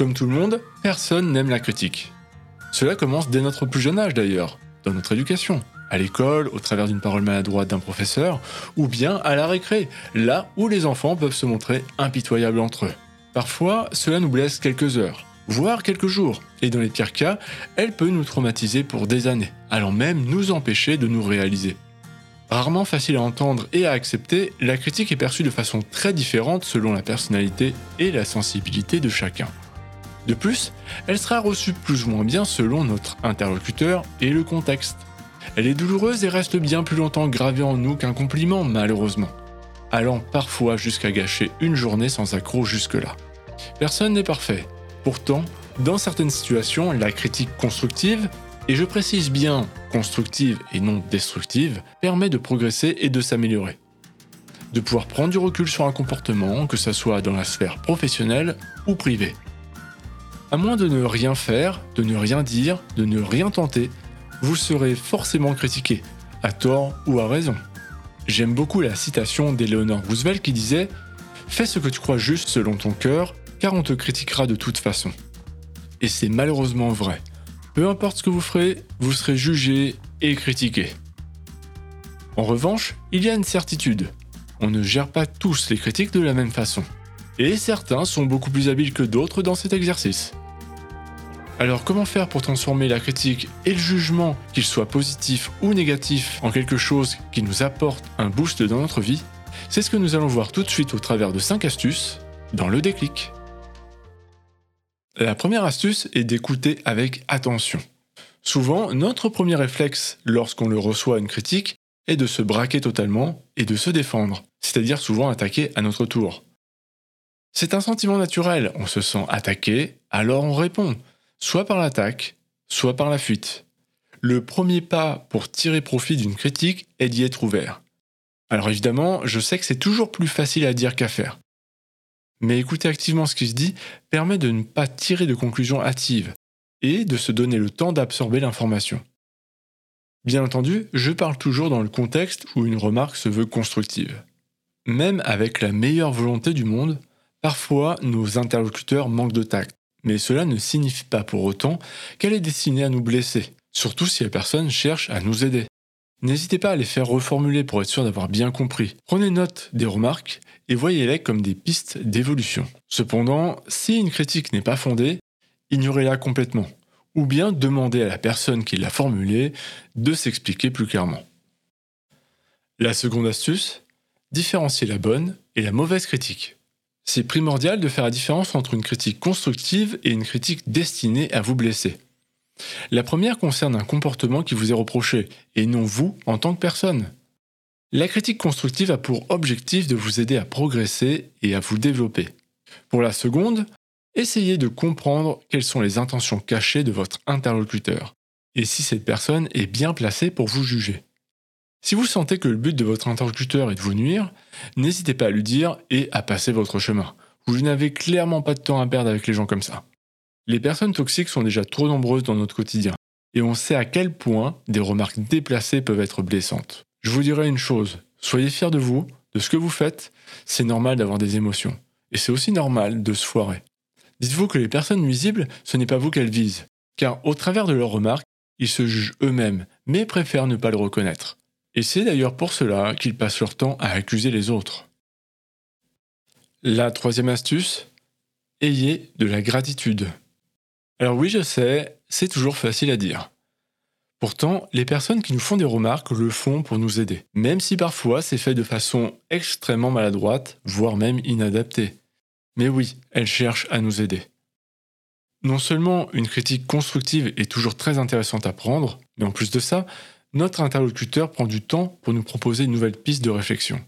Comme tout le monde, personne n'aime la critique. Cela commence dès notre plus jeune âge d'ailleurs, dans notre éducation, à l'école, au travers d'une parole maladroite d'un professeur, ou bien à la récré, là où les enfants peuvent se montrer impitoyables entre eux. Parfois, cela nous blesse quelques heures, voire quelques jours, et dans les pires cas, elle peut nous traumatiser pour des années, allant même nous empêcher de nous réaliser. Rarement facile à entendre et à accepter, la critique est perçue de façon très différente selon la personnalité et la sensibilité de chacun. De plus, elle sera reçue plus ou moins bien selon notre interlocuteur et le contexte. Elle est douloureuse et reste bien plus longtemps gravée en nous qu'un compliment, malheureusement, allant parfois jusqu'à gâcher une journée sans accroc jusque-là. Personne n'est parfait. Pourtant, dans certaines situations, la critique constructive et je précise bien constructive et non destructive, permet de progresser et de s'améliorer. De pouvoir prendre du recul sur un comportement, que ce soit dans la sphère professionnelle ou privée. À moins de ne rien faire, de ne rien dire, de ne rien tenter, vous serez forcément critiqué, à tort ou à raison. J'aime beaucoup la citation d'Eleanor Roosevelt qui disait Fais ce que tu crois juste selon ton cœur, car on te critiquera de toute façon. Et c'est malheureusement vrai. Peu importe ce que vous ferez, vous serez jugé et critiqué. En revanche, il y a une certitude. On ne gère pas tous les critiques de la même façon. Et certains sont beaucoup plus habiles que d'autres dans cet exercice. Alors comment faire pour transformer la critique et le jugement, qu'il soit positif ou négatif, en quelque chose qui nous apporte un boost dans notre vie? C'est ce que nous allons voir tout de suite au travers de 5 astuces dans le déclic. La première astuce est d'écouter avec attention. Souvent, notre premier réflexe lorsqu'on le reçoit une critique est de se braquer totalement et de se défendre, c'est-à-dire souvent attaquer à notre tour. C'est un sentiment naturel, on se sent attaqué, alors on répond, soit par l'attaque, soit par la fuite. Le premier pas pour tirer profit d'une critique est d'y être ouvert. Alors évidemment, je sais que c'est toujours plus facile à dire qu'à faire mais écouter activement ce qui se dit permet de ne pas tirer de conclusions hâtives et de se donner le temps d'absorber l'information. Bien entendu, je parle toujours dans le contexte où une remarque se veut constructive. Même avec la meilleure volonté du monde, parfois nos interlocuteurs manquent de tact, mais cela ne signifie pas pour autant qu'elle est destinée à nous blesser, surtout si la personne cherche à nous aider. N'hésitez pas à les faire reformuler pour être sûr d'avoir bien compris. Prenez note des remarques et voyez-les comme des pistes d'évolution. Cependant, si une critique n'est pas fondée, ignorez-la complètement, ou bien demandez à la personne qui l'a formulée de s'expliquer plus clairement. La seconde astuce, différencier la bonne et la mauvaise critique. C'est primordial de faire la différence entre une critique constructive et une critique destinée à vous blesser. La première concerne un comportement qui vous est reproché, et non vous en tant que personne. La critique constructive a pour objectif de vous aider à progresser et à vous développer. Pour la seconde, essayez de comprendre quelles sont les intentions cachées de votre interlocuteur et si cette personne est bien placée pour vous juger. Si vous sentez que le but de votre interlocuteur est de vous nuire, n'hésitez pas à lui dire et à passer votre chemin. Vous n'avez clairement pas de temps à perdre avec les gens comme ça. Les personnes toxiques sont déjà trop nombreuses dans notre quotidien, et on sait à quel point des remarques déplacées peuvent être blessantes. Je vous dirais une chose, soyez fiers de vous, de ce que vous faites, c'est normal d'avoir des émotions. Et c'est aussi normal de se foirer. Dites-vous que les personnes nuisibles, ce n'est pas vous qu'elles visent, car au travers de leurs remarques, ils se jugent eux-mêmes, mais préfèrent ne pas le reconnaître. Et c'est d'ailleurs pour cela qu'ils passent leur temps à accuser les autres. La troisième astuce, ayez de la gratitude. Alors oui, je sais, c'est toujours facile à dire. Pourtant, les personnes qui nous font des remarques le font pour nous aider, même si parfois c'est fait de façon extrêmement maladroite, voire même inadaptée. Mais oui, elles cherchent à nous aider. Non seulement une critique constructive est toujours très intéressante à prendre, mais en plus de ça, notre interlocuteur prend du temps pour nous proposer une nouvelle piste de réflexion.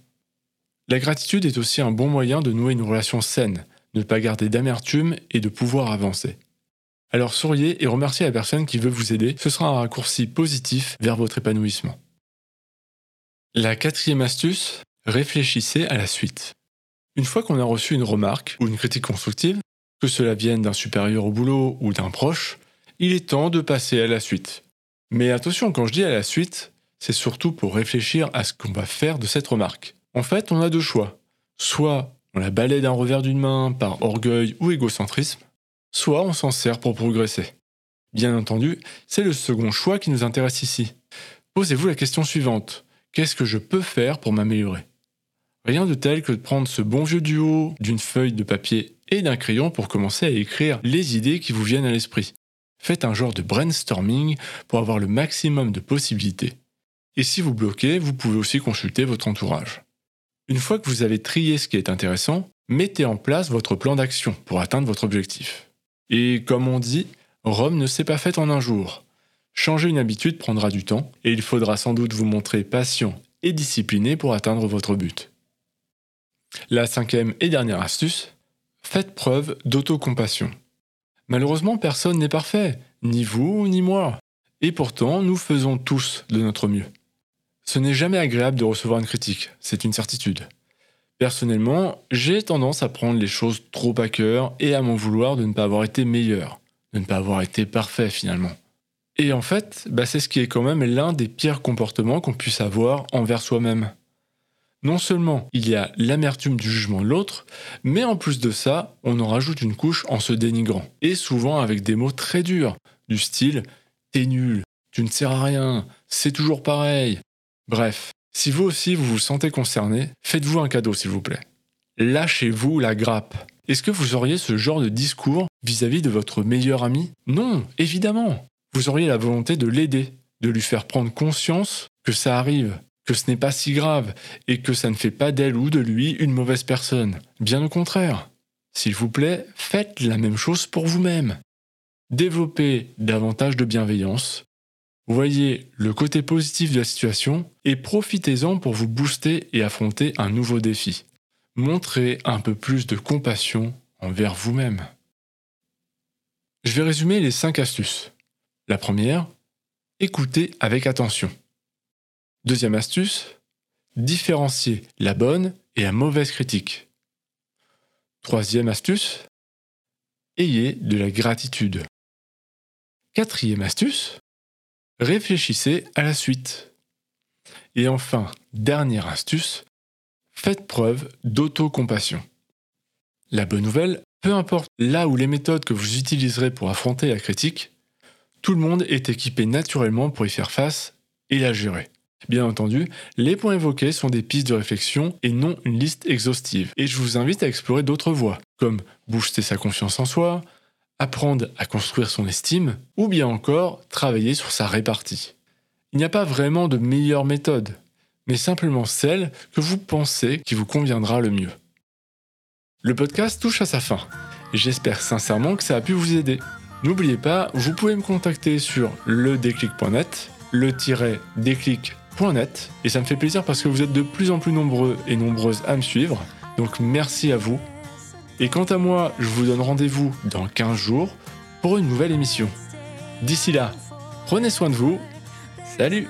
La gratitude est aussi un bon moyen de nouer une relation saine, ne pas garder d'amertume et de pouvoir avancer. Alors souriez et remerciez la personne qui veut vous aider, ce sera un raccourci positif vers votre épanouissement. La quatrième astuce, réfléchissez à la suite. Une fois qu'on a reçu une remarque ou une critique constructive, que cela vienne d'un supérieur au boulot ou d'un proche, il est temps de passer à la suite. Mais attention, quand je dis à la suite, c'est surtout pour réfléchir à ce qu'on va faire de cette remarque. En fait, on a deux choix. Soit on la balaie d'un revers d'une main par orgueil ou égocentrisme, soit on s'en sert pour progresser. Bien entendu, c'est le second choix qui nous intéresse ici. Posez-vous la question suivante. Qu'est-ce que je peux faire pour m'améliorer? Rien de tel que de prendre ce bon vieux duo d'une feuille de papier et d'un crayon pour commencer à écrire les idées qui vous viennent à l'esprit. Faites un genre de brainstorming pour avoir le maximum de possibilités. Et si vous bloquez, vous pouvez aussi consulter votre entourage. Une fois que vous avez trié ce qui est intéressant, mettez en place votre plan d'action pour atteindre votre objectif. Et comme on dit, Rome ne s'est pas faite en un jour. Changer une habitude prendra du temps et il faudra sans doute vous montrer patient et discipliné pour atteindre votre but. La cinquième et dernière astuce, faites preuve d'autocompassion. Malheureusement, personne n'est parfait, ni vous ni moi. Et pourtant, nous faisons tous de notre mieux. Ce n'est jamais agréable de recevoir une critique, c'est une certitude. Personnellement, j'ai tendance à prendre les choses trop à cœur et à m'en vouloir de ne pas avoir été meilleur, de ne pas avoir été parfait finalement. Et en fait, bah, c'est ce qui est quand même l'un des pires comportements qu'on puisse avoir envers soi-même non seulement il y a l'amertume du jugement de l'autre, mais en plus de ça, on en rajoute une couche en se dénigrant. Et souvent avec des mots très durs, du style T'es nul, tu ne sers à rien, c'est toujours pareil. Bref, si vous aussi vous vous sentez concerné, faites-vous un cadeau s'il vous plaît. Lâchez-vous la grappe. Est-ce que vous auriez ce genre de discours vis-à-vis de votre meilleur ami? Non, évidemment. Vous auriez la volonté de l'aider, de lui faire prendre conscience que ça arrive, que ce n'est pas si grave et que ça ne fait pas d'elle ou de lui une mauvaise personne. Bien au contraire. S'il vous plaît, faites la même chose pour vous-même. Développez davantage de bienveillance. Voyez le côté positif de la situation et profitez-en pour vous booster et affronter un nouveau défi. Montrez un peu plus de compassion envers vous-même. Je vais résumer les 5 astuces. La première, écoutez avec attention. Deuxième astuce, différencier la bonne et la mauvaise critique. Troisième astuce, ayez de la gratitude. Quatrième astuce, réfléchissez à la suite. Et enfin, dernière astuce, faites preuve d'autocompassion. La bonne nouvelle, peu importe là où les méthodes que vous utiliserez pour affronter la critique, tout le monde est équipé naturellement pour y faire face et la gérer. Bien entendu, les points évoqués sont des pistes de réflexion et non une liste exhaustive. Et je vous invite à explorer d'autres voies, comme booster sa confiance en soi, apprendre à construire son estime, ou bien encore travailler sur sa répartie. Il n'y a pas vraiment de meilleure méthode, mais simplement celle que vous pensez qui vous conviendra le mieux. Le podcast touche à sa fin, j'espère sincèrement que ça a pu vous aider. N'oubliez pas, vous pouvez me contacter sur ledéclic.net, et ça me fait plaisir parce que vous êtes de plus en plus nombreux et nombreuses à me suivre. Donc merci à vous. Et quant à moi, je vous donne rendez-vous dans 15 jours pour une nouvelle émission. D'ici là, prenez soin de vous. Salut